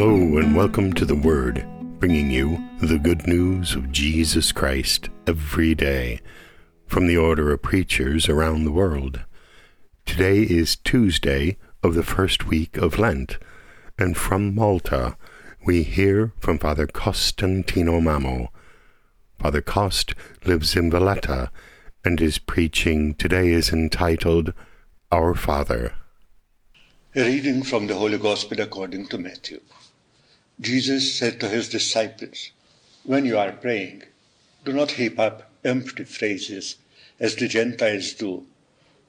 Hello, and welcome to the Word, bringing you the good news of Jesus Christ every day from the order of preachers around the world. Today is Tuesday of the first week of Lent, and from Malta we hear from Father Costantino Mamo. Father Cost lives in Valletta, and his preaching today is entitled Our Father. A reading from the Holy Gospel according to Matthew. Jesus said to his disciples, When you are praying, do not heap up empty phrases as the Gentiles do,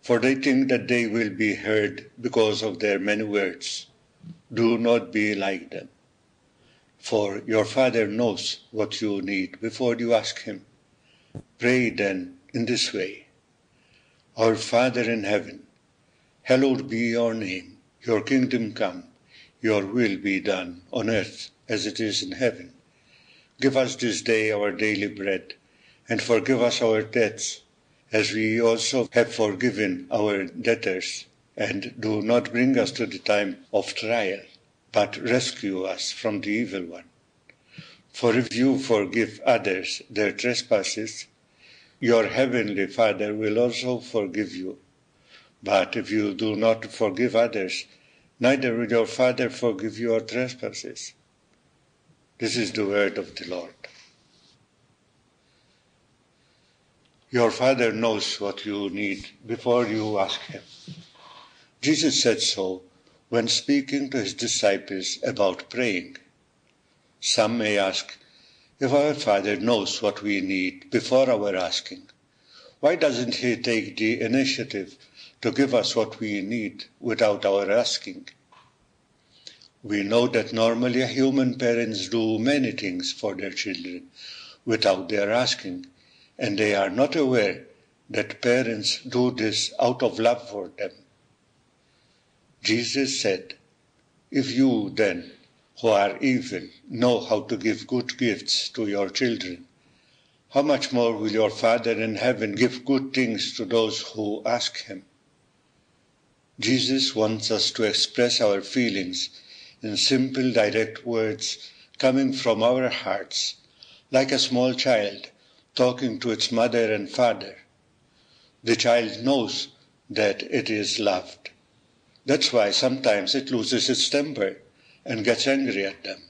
for they think that they will be heard because of their many words. Do not be like them. For your Father knows what you need before you ask Him. Pray then in this way Our Father in heaven, hallowed be your name. Your kingdom come, your will be done on earth as it is in heaven. Give us this day our daily bread, and forgive us our debts, as we also have forgiven our debtors. And do not bring us to the time of trial, but rescue us from the evil one. For if you forgive others their trespasses, your heavenly Father will also forgive you. But if you do not forgive others, neither will your Father forgive your trespasses. This is the word of the Lord. Your Father knows what you need before you ask Him. Jesus said so when speaking to His disciples about praying. Some may ask, if our Father knows what we need before our asking, why doesn't He take the initiative to give us what we need without our asking. We know that normally human parents do many things for their children without their asking, and they are not aware that parents do this out of love for them. Jesus said, If you then, who are evil, know how to give good gifts to your children, how much more will your Father in heaven give good things to those who ask him? Jesus wants us to express our feelings in simple, direct words coming from our hearts, like a small child talking to its mother and father. The child knows that it is loved. That's why sometimes it loses its temper and gets angry at them.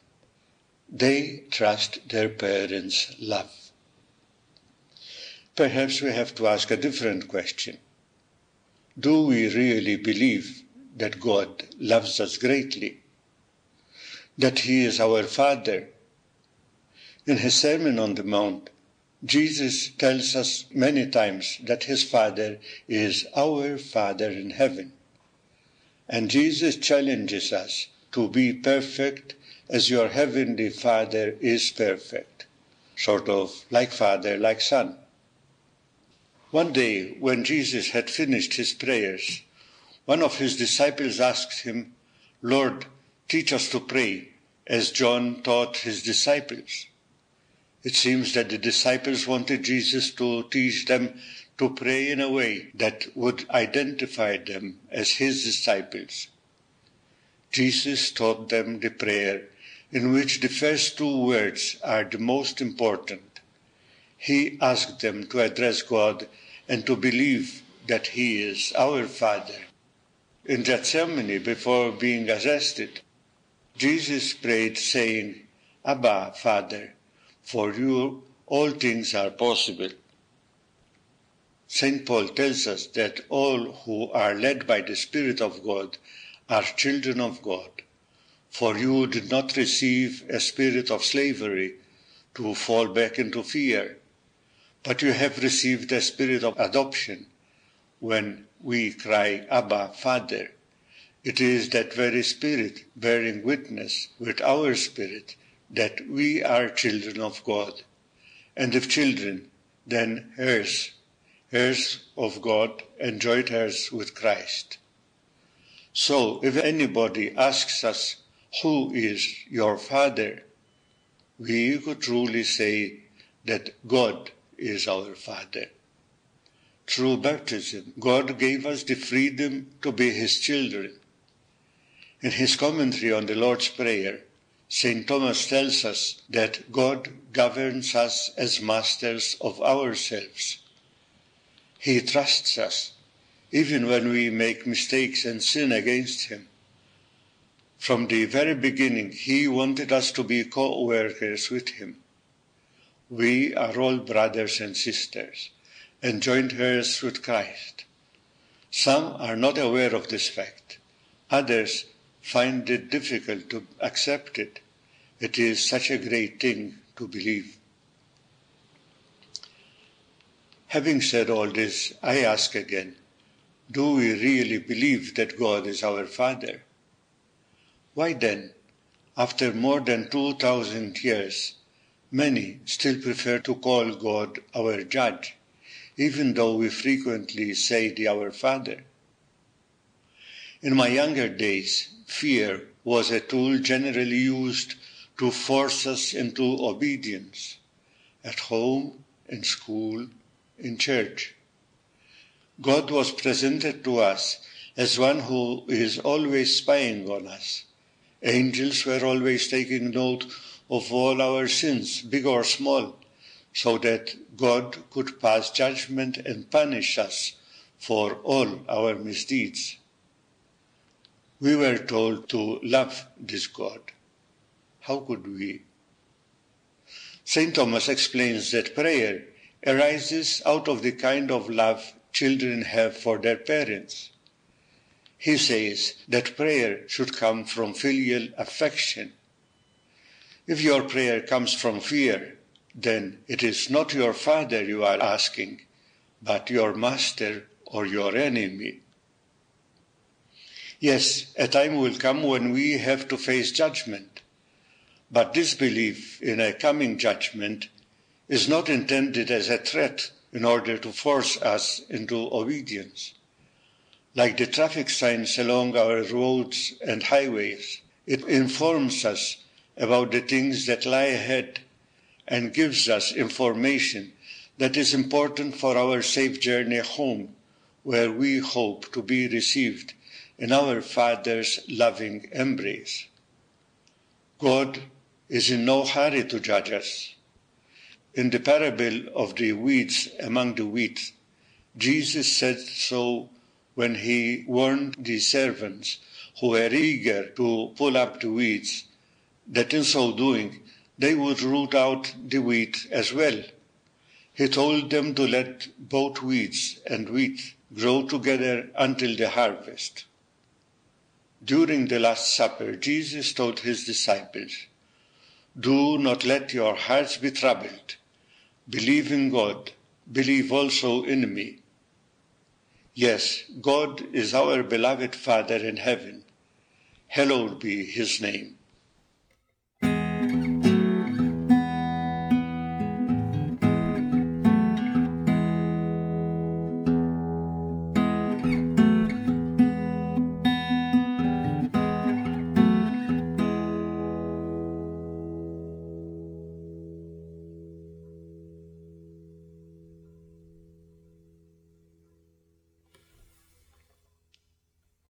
They trust their parents' love. Perhaps we have to ask a different question do we really believe that God loves us greatly? That He is our Father? In His Sermon on the Mount, Jesus tells us many times that His Father is our Father in heaven. And Jesus challenges us to be perfect as your heavenly Father is perfect, sort of like Father, like Son. One day, when Jesus had finished his prayers, one of his disciples asked him, Lord, teach us to pray, as John taught his disciples. It seems that the disciples wanted Jesus to teach them to pray in a way that would identify them as his disciples. Jesus taught them the prayer in which the first two words are the most important he asked them to address God and to believe that He is our Father. In Gethsemane, before being arrested, Jesus prayed, saying, Abba, Father, for you all things are possible. St. Paul tells us that all who are led by the Spirit of God are children of God. For you did not receive a spirit of slavery to fall back into fear but you have received a spirit of adoption when we cry, Abba, Father. It is that very spirit bearing witness with our spirit that we are children of God. And if children, then heirs, heirs of God and joint heirs with Christ. So if anybody asks us, Who is your Father? we could truly say that God is our Father. Through baptism, God gave us the freedom to be His children. In his commentary on the Lord's Prayer, St. Thomas tells us that God governs us as masters of ourselves. He trusts us, even when we make mistakes and sin against Him. From the very beginning, He wanted us to be co workers with Him. We are all brothers and sisters, and joint heirs with Christ. Some are not aware of this fact. Others find it difficult to accept it. It is such a great thing to believe. Having said all this, I ask again, do we really believe that God is our Father? Why then, after more than 2,000 years, many still prefer to call God our judge, even though we frequently say the Our Father? In my younger days, fear was a tool generally used to force us into obedience at home, in school, in church. God was presented to us as one who is always spying on us. Angels were always taking note of all our sins, big or small, so that God could pass judgment and punish us for all our misdeeds we were told to love this God. How could we? St. Thomas explains that prayer arises out of the kind of love children have for their parents. He says that prayer should come from filial affection. If your prayer comes from fear, then it is not your father you are asking, but your master or your enemy. Yes, a time will come when we have to face judgment. But this belief in a coming judgment is not intended as a threat in order to force us into obedience. Like the traffic signs along our roads and highways, it informs us about the things that lie ahead and gives us information that is important for our safe journey home, where we hope to be received in our Father's loving embrace. God is in no hurry to judge us. In the parable of the weeds among the wheat, Jesus said so when he warned the servants who were eager to pull up the weeds, that in so doing they would root out the wheat as well. He told them to let both weeds and wheat grow together until the harvest. During the Last Supper, Jesus told his disciples, Do not let your hearts be troubled. Believe in God, believe also in me. Yes, God is our beloved Father in heaven. Hallowed be his name.